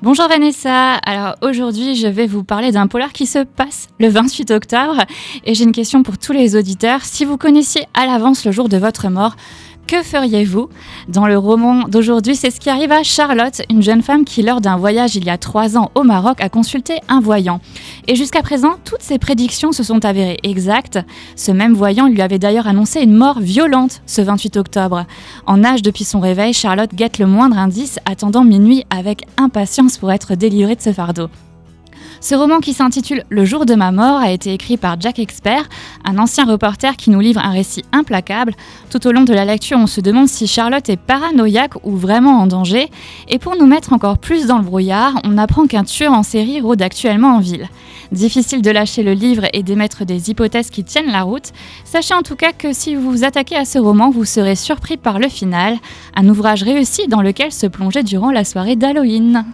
Bonjour Vanessa, alors aujourd'hui je vais vous parler d'un polar qui se passe le 28 octobre et j'ai une question pour tous les auditeurs. Si vous connaissiez à l'avance le jour de votre mort, que feriez-vous Dans le roman d'aujourd'hui, c'est ce qui arrive à Charlotte, une jeune femme qui, lors d'un voyage il y a trois ans au Maroc, a consulté un voyant. Et jusqu'à présent, toutes ses prédictions se sont avérées exactes. Ce même voyant lui avait d'ailleurs annoncé une mort violente ce 28 octobre. En nage depuis son réveil, Charlotte guette le moindre indice, attendant minuit avec impatience pour être délivrée de ce fardeau. Ce roman qui s'intitule Le jour de ma mort a été écrit par Jack Expert, un ancien reporter qui nous livre un récit implacable. Tout au long de la lecture, on se demande si Charlotte est paranoïaque ou vraiment en danger. Et pour nous mettre encore plus dans le brouillard, on apprend qu'un tueur en série rôde actuellement en ville. Difficile de lâcher le livre et d'émettre des hypothèses qui tiennent la route. Sachez en tout cas que si vous vous attaquez à ce roman, vous serez surpris par le final, un ouvrage réussi dans lequel se plonger durant la soirée d'Halloween.